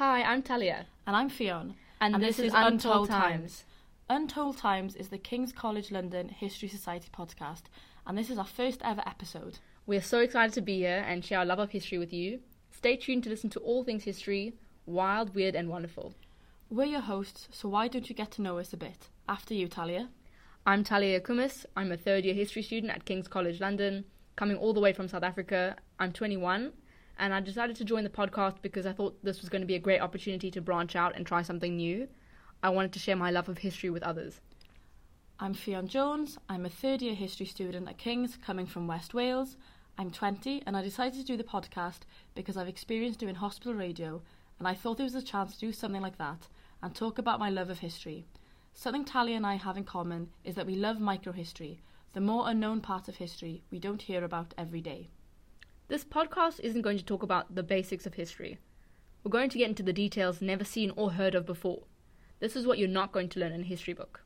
Hi, I'm Talia. And I'm Fionn. And, And this, this is Untold Untold Times. Untold Times is the King's College London History Society podcast, and this is our first ever episode. We are so excited to be here and share our love of history with you. Stay tuned to listen to all things history, wild, weird, and wonderful. We're your hosts, so why don't you get to know us a bit? After you, Talia. I'm Talia Kumis. I'm a third year history student at King's College London, coming all the way from South Africa. I'm 21, and I decided to join the podcast because I thought this was going to be a great opportunity to branch out and try something new. I wanted to share my love of history with others. I'm Fionn Jones. I'm a third year history student at King's, coming from West Wales. I'm 20, and I decided to do the podcast because I've experienced doing hospital radio, and I thought there was a chance to do something like that and talk about my love of history. Something Talia and I have in common is that we love microhistory, the more unknown part of history we don't hear about every day. This podcast isn't going to talk about the basics of history. We're going to get into the details never seen or heard of before. This is what you're not going to learn in a history book.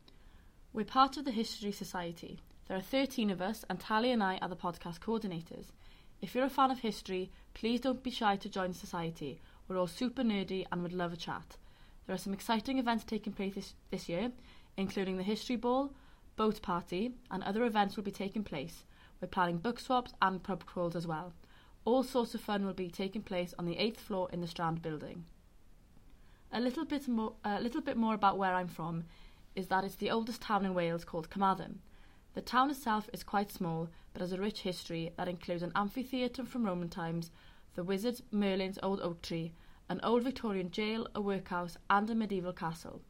We're part of the History Society. There are 13 of us, and Talia and I are the podcast coordinators. If you're a fan of history, please don't be shy to join the society. We're all super nerdy and would love a chat. There are some exciting events taking place this, this year, including the History Ball, Boat Party, and other events will be taking place. We're planning book swaps and pub crawls as well. All sorts of fun will be taking place on the 8th floor in the Strand building. A little bit more, a little bit more about where I'm from is that it's the oldest town in Wales called Carmarthen. The town itself is quite small, but has a rich history that includes an amphitheatre from Roman times, the wizard Merlin's old oak tree, an old Victorian jail, a workhouse, and a medieval castle.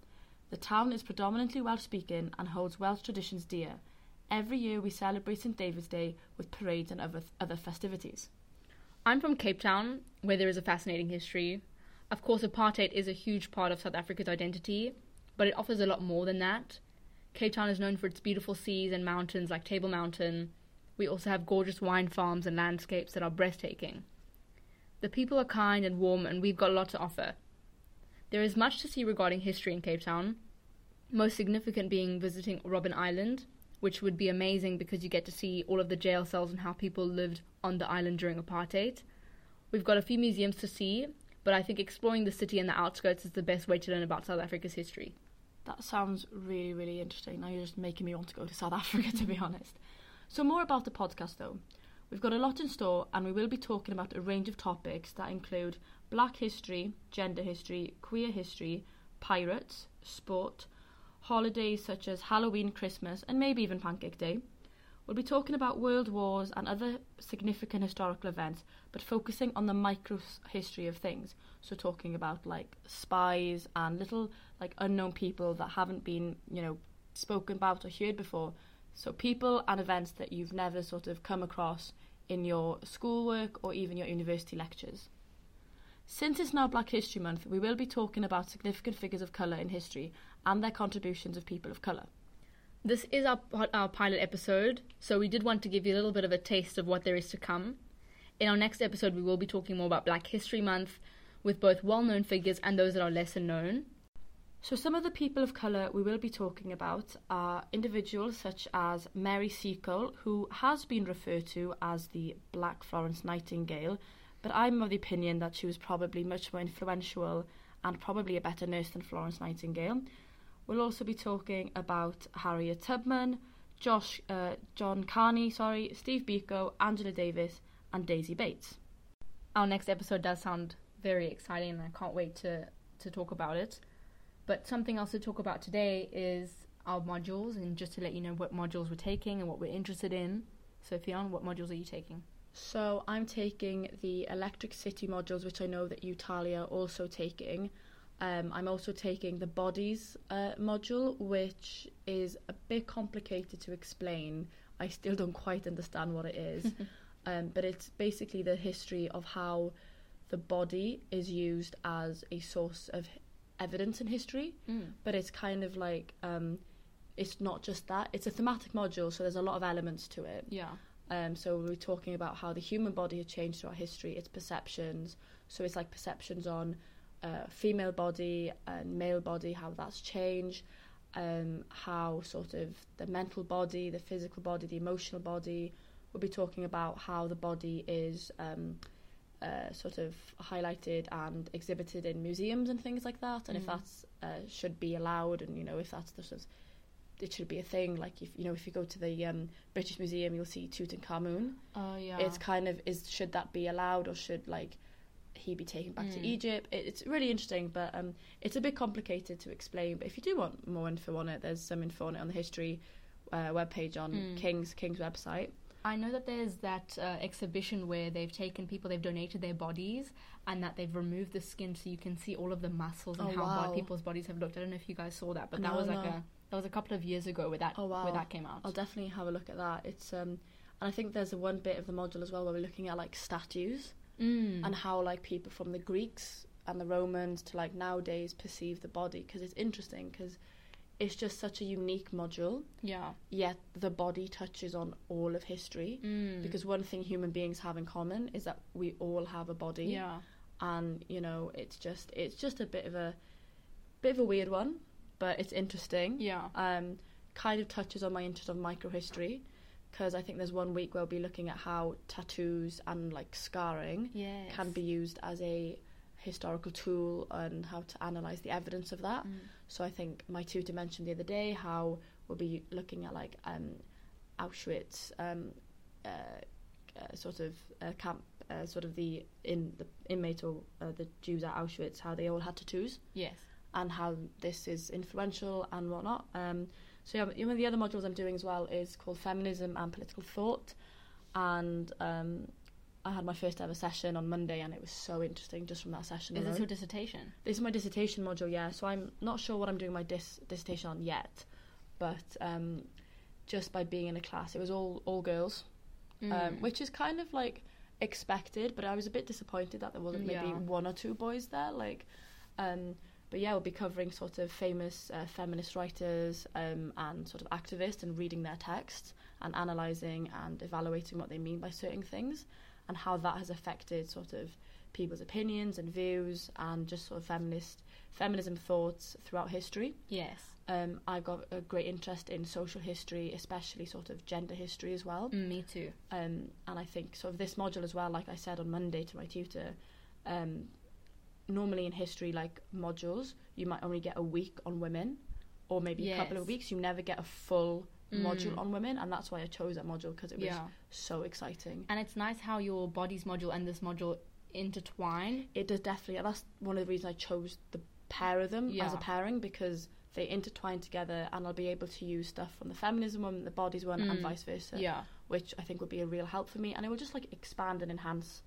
The town is predominantly Welsh speaking and holds Welsh traditions dear. Every year we celebrate St David's Day with parades and other, other festivities. I'm from Cape Town, where there is a fascinating history. Of course, apartheid is a huge part of South Africa's identity, but it offers a lot more than that. Cape Town is known for its beautiful seas and mountains like Table Mountain. We also have gorgeous wine farms and landscapes that are breathtaking. The people are kind and warm, and we've got a lot to offer. There is much to see regarding history in Cape Town, most significant being visiting Robben Island, which would be amazing because you get to see all of the jail cells and how people lived on the island during apartheid. We've got a few museums to see, but I think exploring the city and the outskirts is the best way to learn about South Africa's history. That sounds really, really interesting. Now you're just making me want to go to South Africa, to be honest. So, more about the podcast though. We've got a lot in store, and we will be talking about a range of topics that include black history, gender history, queer history, pirates, sport, holidays such as Halloween, Christmas, and maybe even Pancake Day. We'll be talking about world wars and other significant historical events, but focusing on the micro history of things. So talking about like spies and little like unknown people that haven't been, you know, spoken about or heard before. So people and events that you've never sort of come across in your schoolwork or even your university lectures. Since it's now Black History Month, we will be talking about significant figures of colour in history and their contributions of people of colour. This is our, our pilot episode, so we did want to give you a little bit of a taste of what there is to come. In our next episode, we will be talking more about Black History Month with both well known figures and those that are lesser known. So, some of the people of colour we will be talking about are individuals such as Mary Seacole, who has been referred to as the Black Florence Nightingale, but I'm of the opinion that she was probably much more influential and probably a better nurse than Florence Nightingale. We'll also be talking about Harriet Tubman, Josh, uh, John Carney, sorry, Steve Biko, Angela Davis, and Daisy Bates. Our next episode does sound very exciting, and I can't wait to, to talk about it. But something else to talk about today is our modules, and just to let you know what modules we're taking and what we're interested in. So, Fionn, what modules are you taking? So I'm taking the Electric City modules, which I know that you, Talia, are also taking. Um, I'm also taking the Bodies uh, module, which is a bit complicated to explain. I still don't quite understand what it is. um, but it's basically the history of how the body is used as a source of evidence in history. Mm. But it's kind of like, um, it's not just that, it's a thematic module, so there's a lot of elements to it. Yeah. Um, so we're talking about how the human body has changed throughout history, its perceptions. So it's like perceptions on uh, female body and male body, how that's changed, um, how sort of the mental body, the physical body, the emotional body. We'll be talking about how the body is um, uh, sort of highlighted and exhibited in museums and things like that, and if Mm. that's uh, should be allowed, and you know if that's the sort of it should be a thing. Like if you know if you go to the um, British Museum, you'll see Tutankhamun. Oh yeah. It's kind of is should that be allowed or should like he be taken back to Mm. Egypt? It, it's really interesting, but um, it's a bit complicated to explain. But if you do want more info on it, there's some info on it on the history uh, webpage on Mm. King's King's website. I know that there's that uh, exhibition where they've taken people, they've donated their bodies, and that they've removed the skin so you can see all of the muscles and Oh, how wow. people's bodies have looked. I don't know if you guys saw that, but that No, was like no. a that was a couple of years ago where that Oh, wow. where that came out. I'll definitely have a look at that. It's um, and I think there's a one bit of the module as well where we're looking at like statues Mm. and how like people from the Greeks and the Romans to like nowadays perceive the body because it's interesting because it's just such a unique module. yeah. Yet the body touches on all of history Mm. because one thing human beings have in common is that we all have a body. yeah. and you know it's just it's just a bit of a bit of a weird one but it's interesting Yeah. um kind of touches on my interest of microhistory because i think there's one week where we'll be looking at how tattoos and like scarring Yes. can be used as a historical tool and how to analyze the evidence of that Mm. so i think my tutor mentioned the other day how we'll be looking at like um auschwitz um uh, uh, sort of uh, camp uh, sort of the in the inmate or uh, the Jews at Auschwitz, how they all had tattoos Yes. and how this is influential and whatnot. Um, so yeah, one of the other modules I'm doing as well is called Feminism and Political Thought, and um, I had my first ever session on Monday, and it was so interesting just from that session Is alone. this your dissertation? This is my dissertation module, yeah. So I'm not sure what I'm doing my dis- dissertation on yet, but um, just by being in a class, it was all all girls, um, Mm. which is kind of like expected. But I was a bit disappointed that there wasn't maybe Yeah. one or two boys there. Like, um, but yeah, we'll be covering sort of famous uh, feminist writers um, and sort of activists and reading their texts and analysing and evaluating what they mean by certain things and how that has affected sort of people's opinions and views and just sort of feminist feminism thoughts throughout history. Yes. Um, I've got a great interest in social history, especially sort of gender history as well. Mm, me too. Um, and I think sort of this module as well, like I said on Monday to my tutor, um, normally in history, like modules, you might only get a week on women, or maybe a couple of weeks. You never get a full module Mm. on women, and that's why I chose that module because it was Yeah. so exciting. And it's nice how your bodies module and this module intertwine. It does definitely, that's one of the reasons I chose the pair of them as a pairing because they intertwine together, and I'll be able to use stuff from the feminism one, the bodies one, and Mm. vice versa. Yeah. which I think would be a real help for me, and it will just like expand and enhance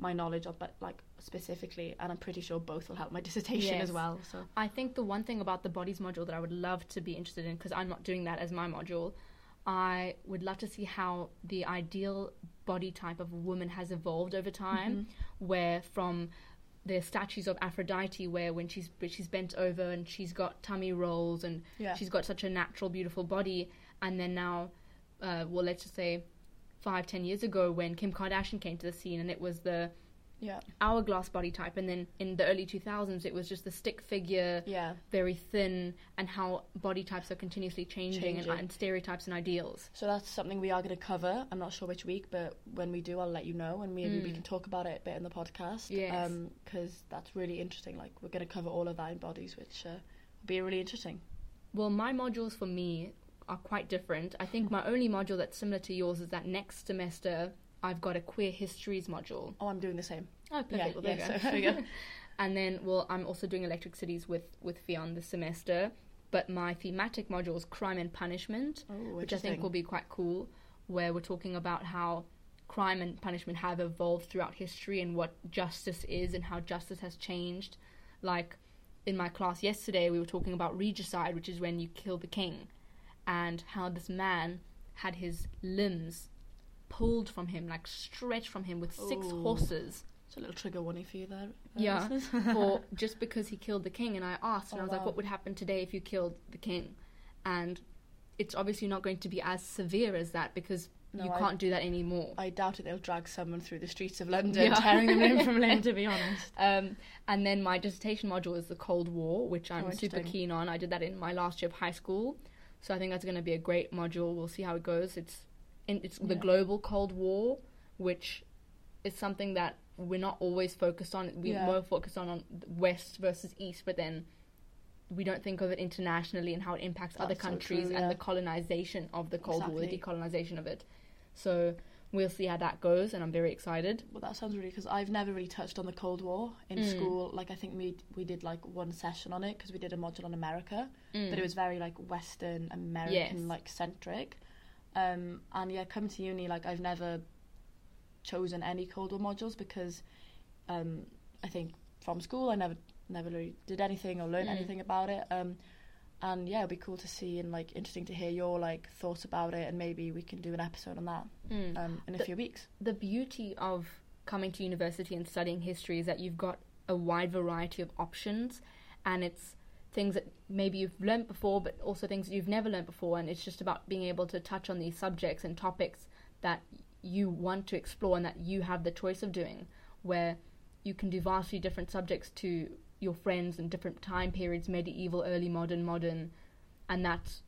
my knowledge of, but like specifically, and I'm pretty sure both will help my dissertation Yes. as well. So I think the one thing about the bodies module that I would love to be interested in, because I'm not doing that as my module, I would love to see how the ideal body type of a woman has evolved over time, where from the statues of Aphrodite, where when she's she's bent over and she's got tummy rolls and yeah, she's got such a natural, beautiful body, and then now, uh, well, let's just say five, ten years ago when Kim Kardashian came to the scene and it was the yeah, hourglass body type, and then in the early 2000s it was just the stick figure, yeah. very thin, and how body types are continuously changing, Changing. And, and stereotypes and ideals. So that's something we are going to cover. I'm not sure which week, but when we do, I'll let you know, and maybe we Mm. can talk about it a bit in the podcast. Yes. because that's really interesting. Like we're going to cover all of that in bodies, which uh, will be really interesting. Well, my modules for me are quite different. I think my only module that's similar to yours is that next semester I've got a queer histories module. Oh, I'm doing the same. Oh, perfect. Yeah, well, there yeah, you go. so there you go. and then, well, I'm also doing electric cities with with Fionn this semester. But my thematic module is crime and punishment, Oh, which I think will be quite cool. Where we're talking about how crime and punishment have evolved throughout history and what justice is and how justice has changed. Like in my class yesterday, we were talking about regicide, which is when you kill the king, and how this man had his limbs pulled from him, like stretched from him with six Ooh. horses It's a little trigger warning for you there. Yeah. for just because he killed the king. And I asked, and Oh, I was like, what would happen today if you killed the king? And it's obviously not going to be as severe as that because No, you can't do that anymore. I doubt it. They'll drag someone through the streets of London, Yeah. tearing them limb from limb. To be honest. Um, and then my dissertation module is the Cold War, which I'm Oh, super keen on. I did that in my last year of high school, so I think that's going to be a great module. We'll see how it goes. It's in, it's the global Cold War, which is something that we're not always focused on. We're Yeah. more focused on, on West versus East, but then we don't think of it internationally and how it impacts other That's so countries true, and the colonization of the Cold War, the Exactly. decolonization of it. So we'll see how that goes, and I'm very excited. Well, that sounds really because I've never really touched on the Cold War in Mm. school. Like I think we we did like one session on it because we did a module on America, Mm. but it was very like Western American Yes. like centric. Um, and yeah, come to uni like I've never chosen any Cold War modules because um, I think from school I never never really did anything or learned Mm. anything about it. Um, and yeah, it'd be cool to see and like interesting to hear your like thoughts about it, and maybe we can do an episode on that Mm. um, in a The- few weeks. the beauty of coming to university and studying history is that you've got a wide variety of options and it's things that maybe you've learnt before but also things that you've never learnt before and it's just about being able to touch on these subjects and topics that you want to explore and that you have the choice of doing where you can do vastly different subjects to your friends in different time periods medieval early modern modern and that's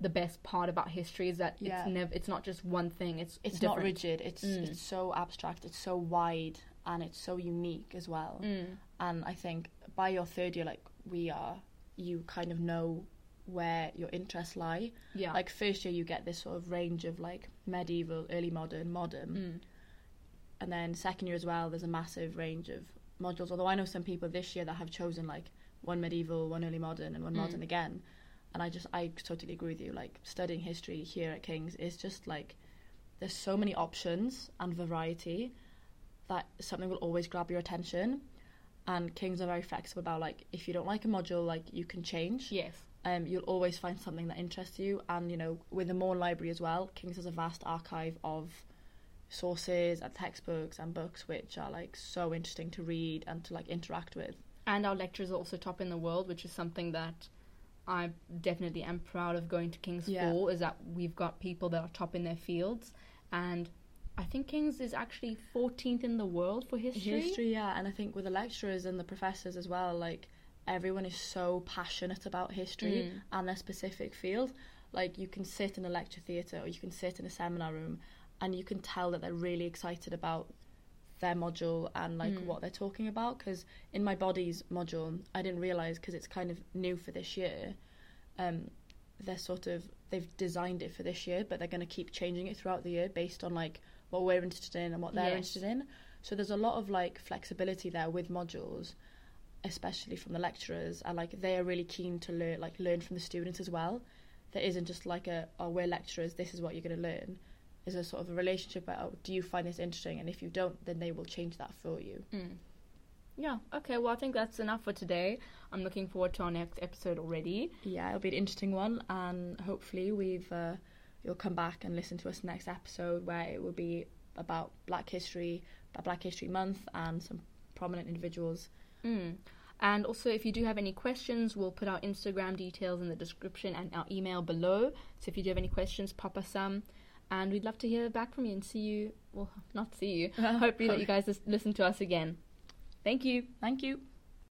the best part about history is that Yeah. it's never it's not just one thing it's it's not rigid. It's Mm. it's so abstract. It's so wide and it's so unique as well. Mm. And I think by your third year, like we are, you kind of know where your interests lie. Yeah. Like first year, you get this sort of range of like medieval, early modern, modern, Mm. and then second year as well. There's a massive range of modules. Although I know some people this year that have chosen like one medieval, one early modern, and one Mm. modern again. And I just I totally agree with you. Like studying history here at King's is just like there's so many options and variety that something will always grab your attention. And Kings are very flexible about like if you don't like a module, like you can change. Yes. Um, you'll always find something that interests you. And you know, with the Maughan Library as well, Kings has a vast archive of sources and textbooks and books which are like so interesting to read and to like interact with. And our lecturers are also top in the world, which is something that I definitely am proud of going to King's Yeah. for, is that we've got people that are top in their fields. And I think King's is actually 14th in the world for history. History, yeah, and I think with the lecturers and the professors as well, like everyone is so passionate about history Mm. and their specific field. Like you can sit in a lecture theatre or you can sit in a seminar room and you can tell that they're really excited about their module and like Mm. what they're talking about because in my bodies module I didn't realize because it's kind of new for this year um they're sort of they've designed it for this year but they're going to keep changing it throughout the year based on like what we're interested in and what they're Yes. interested in so there's a lot of like flexibility there with modules especially from the lecturers and like they are really keen to learn like learn from the students as well there isn't just like a oh we're lecturers this is what you're going to learn there's a sort of a relationship where oh do you find this interesting and if you don't then they will change that for you Mm. Yeah, okay, well, I think that's enough for today. I'm looking forward to our next episode already. yeah it'll be an interesting one and hopefully we've uh, you'll come back and listen to us next episode where it will be about black history about black history month and some prominent individuals Mm. And also, if you do have any questions, we'll put our Instagram details in the description and our email below. So if you do have any questions, pop us some. And we'd love to hear back from you and see you. Well, not see you. Hopefully, that you guys listen to us again. Thank you. thank you